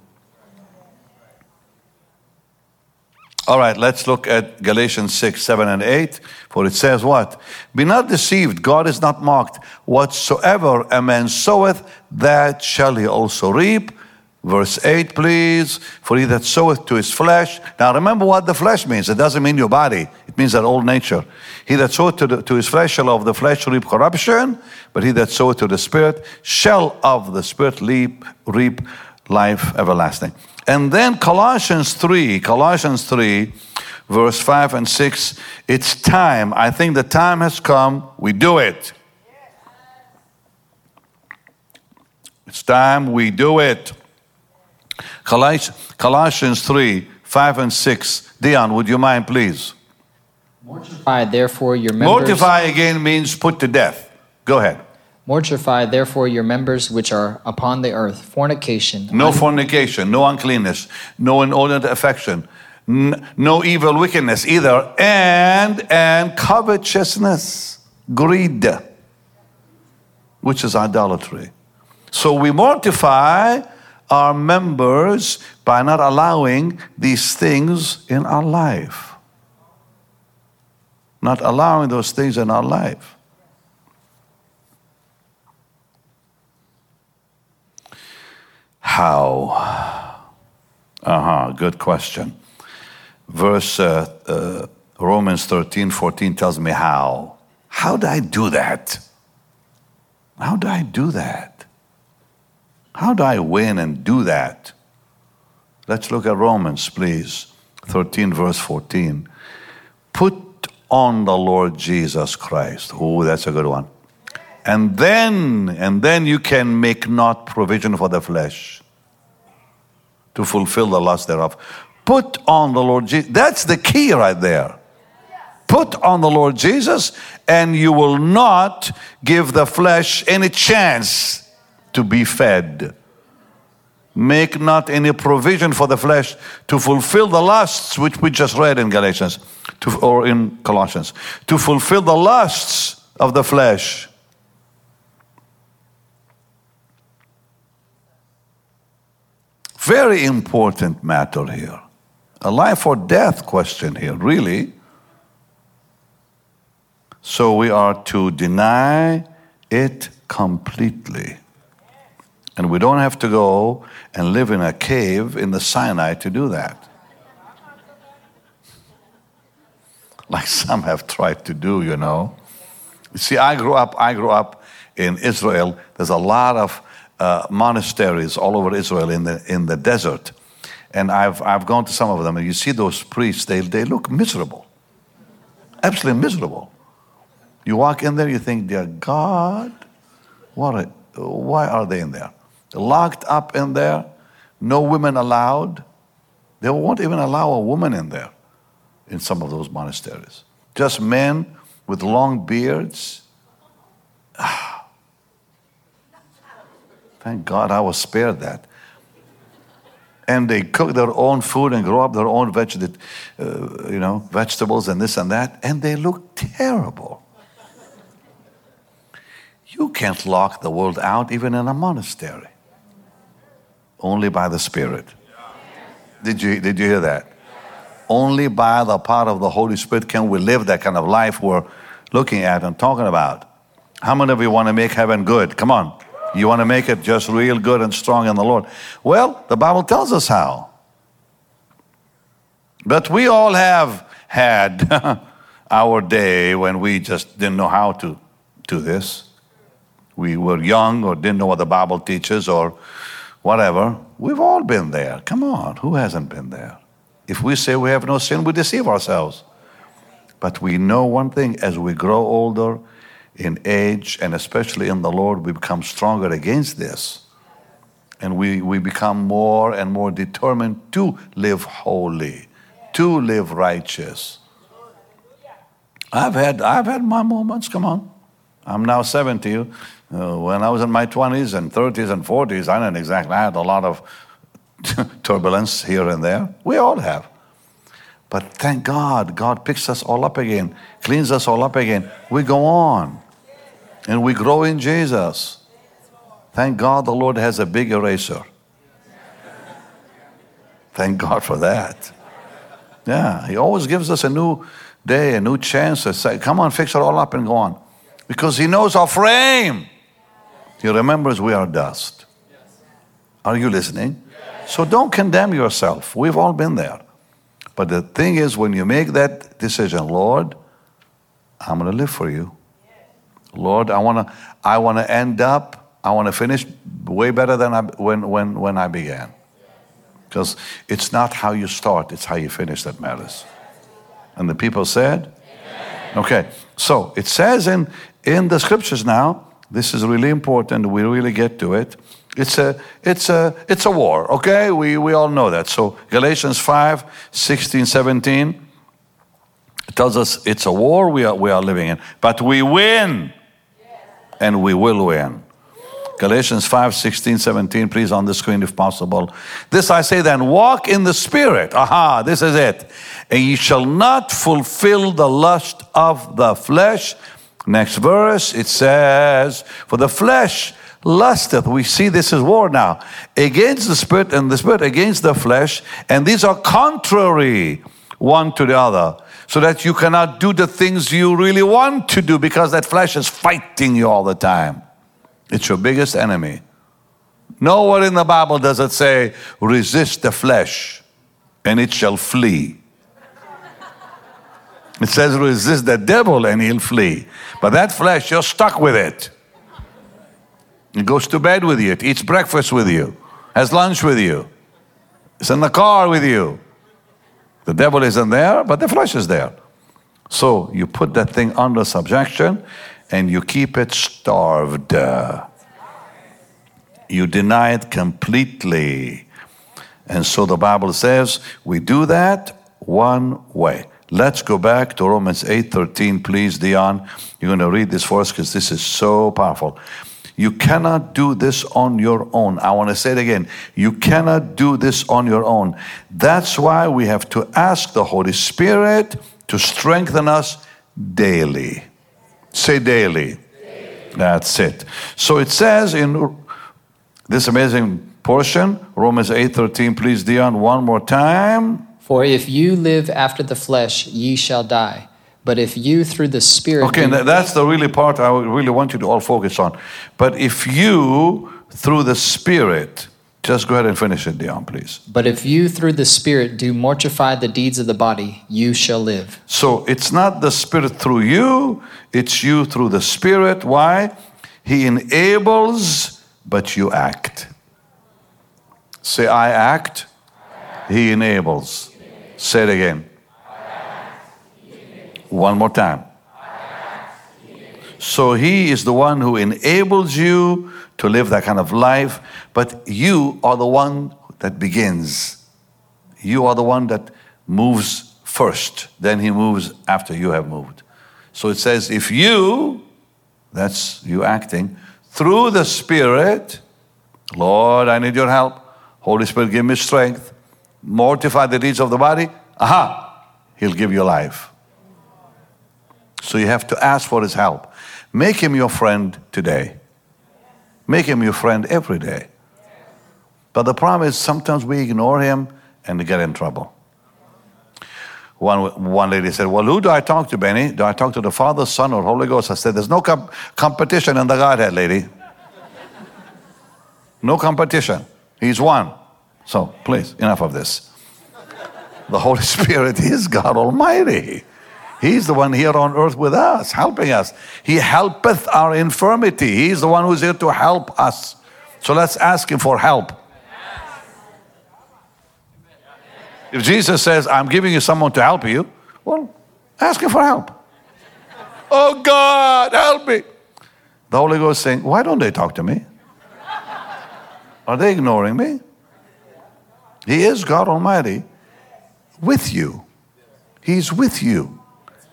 All right, let's look at Galatians 6, 7, and 8. For it says what? Be not deceived, God is not mocked. Whatsoever a man soweth, that shall he also reap. Verse 8, please. For he that soweth to his flesh. Now remember what the flesh means. It doesn't mean your body, it means that old nature. He that soweth to, the, to his flesh shall of the flesh reap corruption, but he that soweth to the Spirit shall of the Spirit reap, reap life everlasting. And then Colossians 3, Colossians 3, verse 5 and 6. It's time. I think the time has come. We do it. It's time we do it. Colossians 3 5 and 6. Dion, would you mind, please? Mortify therefore your members. Mortify again means put to death. Go ahead. Mortify therefore your members which are upon the earth: fornication, No fornication, no uncleanness, no inordinate affection, no evil wickedness either, and and covetousness, greed, which is idolatry. So we mortify our members by not allowing these things in our life. Not allowing those things in our life. How? Uh huh, good question. Verse uh, uh, Romans 13 14 tells me how. How do I do that? How do I do that? How do I win and do that? Let's look at Romans, please. 13, verse 14. Put on the Lord Jesus Christ. Oh, that's a good one. And then, and then you can make not provision for the flesh to fulfill the lust thereof. Put on the Lord Jesus. That's the key right there. Put on the Lord Jesus, and you will not give the flesh any chance to be fed. Make not any provision for the flesh to fulfill the lusts which we just read in Galatians to, or in Colossians. To fulfill the lusts of the flesh. Very important matter here. A life or death question here, really. So we are to deny it completely. And we don't have to go and live in a cave in the Sinai to do that. Like some have tried to do, you know. You see, I grew up, I grew up in Israel. There's a lot of uh, monasteries all over Israel in the, in the desert. And I've, I've gone to some of them, and you see those priests, they, they look miserable. Absolutely miserable. You walk in there, you think, dear God, what a, why are they in there? Locked up in there, no women allowed. They won't even allow a woman in there in some of those monasteries. Just men with long beards. Thank God I was spared that. And they cook their own food and grow up their own veget- uh, you know, vegetables and this and that, and they look terrible. You can't lock the world out even in a monastery. Only by the Spirit. Did you, did you hear that? Only by the power of the Holy Spirit can we live that kind of life we're looking at and talking about. How many of you want to make heaven good? Come on. You want to make it just real good and strong in the Lord? Well, the Bible tells us how. But we all have had our day when we just didn't know how to do this. We were young or didn't know what the Bible teaches or whatever. We've all been there. Come on, who hasn't been there? If we say we have no sin, we deceive ourselves. But we know one thing as we grow older in age and especially in the Lord, we become stronger against this. And we, we become more and more determined to live holy, to live righteous. I've had, I've had my moments, come on. I'm now 70. Uh, when I was in my 20s and 30s and 40s, I didn't exactly, I had a lot of turbulence here and there. We all have. But thank God, God picks us all up again, cleans us all up again. We go on and we grow in Jesus. Thank God the Lord has a big eraser. Thank God for that. Yeah, He always gives us a new day, a new chance to say, come on, fix it all up and go on. Because He knows our frame. He remembers we are dust. Are you listening? So don't condemn yourself. We've all been there. But the thing is, when you make that decision, Lord, I'm going to live for you. Lord, I want to, I want to end up, I want to finish way better than I, when, when, when I began. Because it's not how you start, it's how you finish that matters. And the people said, Okay, so it says in, in the scriptures now, this is really important, we really get to it. It's a, it's a, it's a war, okay? We, we all know that. So Galatians 5, 16, 17, tells us it's a war we are, we are living in. But we win, and we will win. Galatians 5, 16, 17, please on the screen if possible. This I say then, walk in the Spirit. Aha, this is it. And ye shall not fulfill the lust of the flesh. Next verse, it says, For the flesh lusteth. We see this is war now. Against the Spirit, and the Spirit against the flesh. And these are contrary one to the other. So that you cannot do the things you really want to do because that flesh is fighting you all the time. It's your biggest enemy. Nowhere in the Bible does it say, resist the flesh and it shall flee. It says, resist the devil and he'll flee. But that flesh, you're stuck with it. It goes to bed with you, it eats breakfast with you, has lunch with you, it's in the car with you. The devil isn't there, but the flesh is there. So you put that thing under subjection and you keep it starved. You deny it completely. And so the Bible says we do that one way. Let's go back to Romans 8:13, please, Dion. You're going to read this for us because this is so powerful. You cannot do this on your own. I want to say it again. You cannot do this on your own. That's why we have to ask the Holy Spirit to strengthen us daily. Say daily. That's it. So it says in this amazing portion, Romans 8:13, please Dion, one more time. For if you live after the flesh, ye shall die. But if you through the Spirit. Okay, that's the really part I really want you to all focus on. But if you, through the Spirit, just go ahead and finish it, Dion, please. But if you through the Spirit do mortify the deeds of the body, you shall live. So it's not the Spirit through you, it's you through the Spirit. Why? He enables, but you act. Say, I act, He enables. Say it again. One more time. So He is the one who enables you to live that kind of life, but you are the one that begins. You are the one that moves first, then He moves after you have moved. So it says, if you, that's you acting, through the Spirit, Lord, I need your help. Holy Spirit, give me strength. Mortify the deeds of the body. Aha, He'll give you life. So you have to ask for His help. Make Him your friend today. Make Him your friend every day. But the problem is sometimes we ignore Him and get in trouble. One, one lady said, Well, who do I talk to, Benny? Do I talk to the Father, Son, or Holy Ghost? I said, There's no com- competition in the Godhead, lady. No competition. He's one. So please, enough of this. The Holy Spirit is God Almighty. He's the one here on earth with us, helping us. He helpeth our infirmity. He's the one who's here to help us. So let's ask Him for help. If Jesus says, I'm giving you someone to help you, well, ask Him for help. oh God, help me. The Holy Ghost saying, Why don't they talk to me? Are they ignoring me? He is God Almighty with you. He's with you.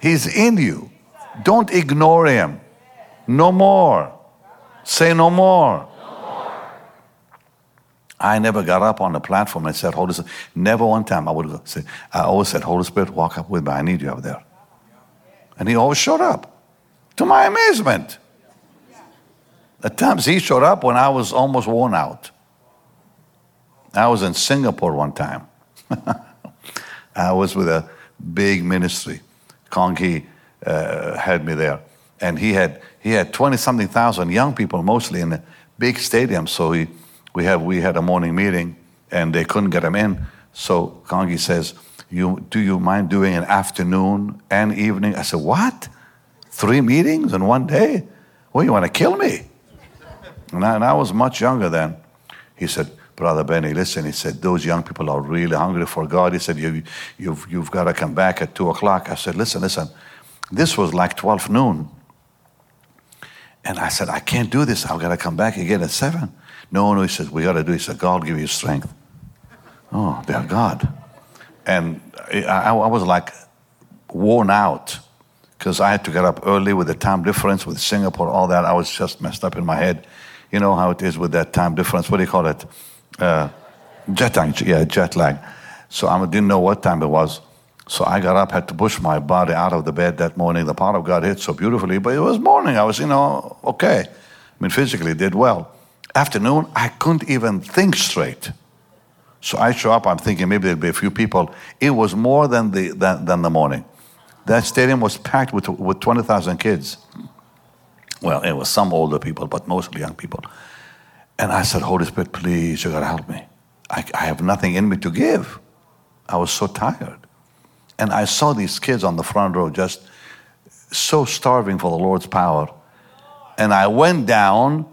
He's in you. Don't ignore him. No more. Say no more. I never got up on the platform and said, Holy Spirit. Never one time I would say, I always said, Holy Spirit, walk up with me. I need you up there. And he always showed up. To my amazement. At times he showed up when I was almost worn out. I was in Singapore one time. I was with a big ministry. Kong Hee uh, had me there. And he had, he had 20 something thousand young people, mostly in a big stadium. So he, we, have, we had a morning meeting and they couldn't get him in. So Kong Hee says, you, Do you mind doing an afternoon and evening? I said, What? Three meetings in one day? Well, you want to kill me? And I, and I was much younger then. He said, Brother Benny, listen, he said, those young people are really hungry for God. He said, you, you've, you've got to come back at 2 o'clock. I said, listen, listen. This was like 12 noon. And I said, I can't do this. I've got to come back again at 7. No, no, he said, we got to do it. He said, God give you strength. Oh, dear God. And I, I was like worn out because I had to get up early with the time difference with Singapore, all that. I was just messed up in my head. You know how it is with that time difference. What do you call it? Jet lag. Yeah, jet lag. So I didn't know what time it was. So I got up, had to push my body out of the bed that morning. The power of God hit so beautifully, but it was morning. I was, you know, okay. I mean, physically did well. Afternoon, I couldn't even think straight. So I show up, I'm thinking maybe there'll be a few people. It was more than the, than, than the morning. That stadium was packed with, with 20,000 kids. Well, it was some older people, but mostly young people. And I said, Holy Spirit, please, you gotta help me. I, I have nothing in me to give. I was so tired. And I saw these kids on the front row just so starving for the Lord's power. And I went down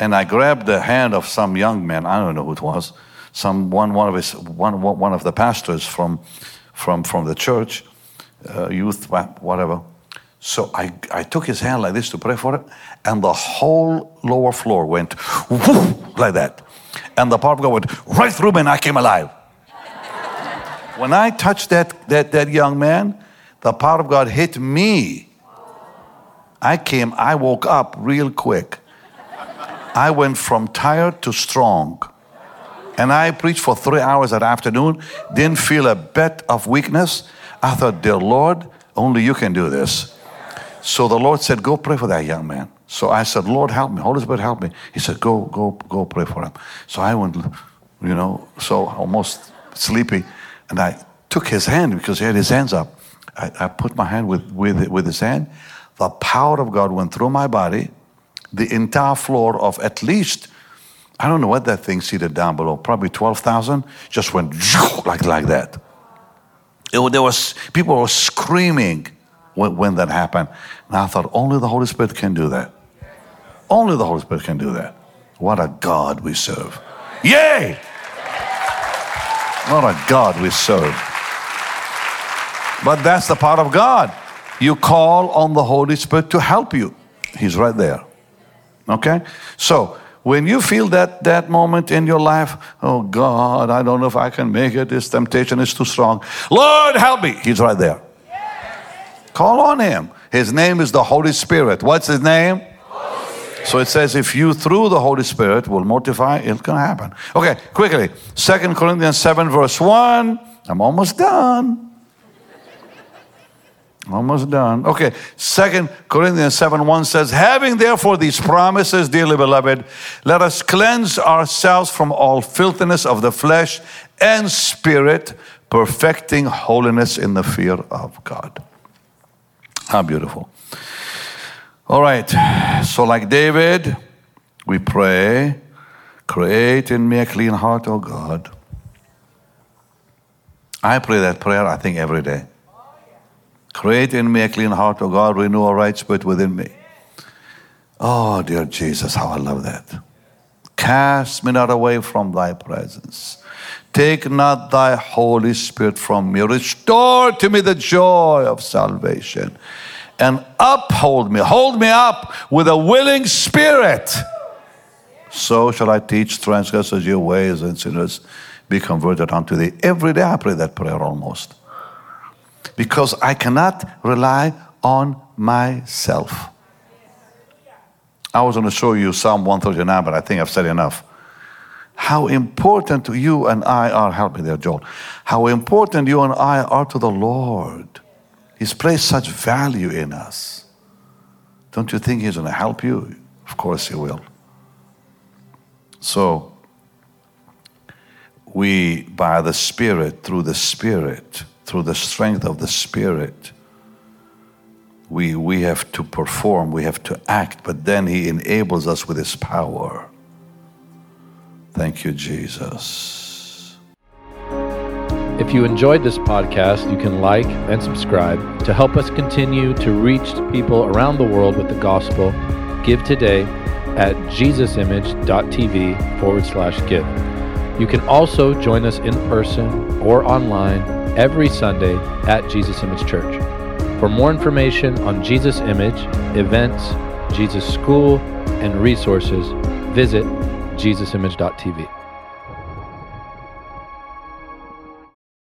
and I grabbed the hand of some young man, I don't know who it was, some one, one of his one, one of the pastors from from from the church, uh, youth, whatever. So I, I took his hand like this to pray for it, and the whole lower floor went like that. And the power of God went right through me, and I came alive. when I touched that, that, that young man, the power of God hit me. I came, I woke up real quick. I went from tired to strong. And I preached for three hours that afternoon, didn't feel a bit of weakness. I thought, dear Lord, only you can do this. So the Lord said, Go pray for that young man. So I said, Lord, help me. Holy Spirit, help me. He said, Go, go, go pray for him. So I went, you know, so almost sleepy. And I took his hand because he had his hands up. I, I put my hand with, with, with his hand. The power of God went through my body. The entire floor of at least, I don't know what that thing seated down below, probably 12,000, just went like, like that. It, there was, people were screaming when, when that happened. And I thought, only the Holy Spirit can do that. Only the Holy Spirit can do that. What a God we serve. Yay! What a God we serve. But that's the part of God. You call on the Holy Spirit to help you. He's right there. Okay? So, when you feel that, that moment in your life, oh God, I don't know if I can make it. This temptation is too strong. Lord, help me. He's right there. Call on him. His name is the Holy Spirit. What's his name? So it says, if you through the Holy Spirit will mortify, going to happen. Okay, quickly. Second Corinthians 7, verse 1. I'm almost done. Almost done. Okay, Second Corinthians 7 1 says, Having therefore these promises, dearly beloved, let us cleanse ourselves from all filthiness of the flesh and spirit, perfecting holiness in the fear of God. How beautiful. All right, so like David, we pray, create in me a clean heart, O God. I pray that prayer, I think, every day. Create in me a clean heart, O God, renew a right spirit within me. Oh, dear Jesus, how I love that. Cast me not away from thy presence. Take not thy Holy Spirit from me. Restore to me the joy of salvation. And uphold me, hold me up with a willing spirit. So shall I teach transgressors your ways and sinners be converted unto thee. Every day I pray that prayer almost because I cannot rely on myself. I was going to show you Psalm 139, but I think I've said enough. How important you and I are, help me there, Joel. How important you and I are to the Lord. He's placed such value in us. Don't you think He's going to help you? Of course, He will. So, we, by the Spirit, through the Spirit, through the strength of the Spirit, we, we have to perform, we have to act, but then He enables us with His power. Thank you, Jesus. If you enjoyed this podcast, you can like and subscribe to help us continue to reach people around the world with the gospel. Give today at jesusimage.tv forward slash give. You can also join us in person or online every Sunday at Jesus Image Church. For more information on Jesus Image, events, Jesus School, and resources, visit jesusimage.tv.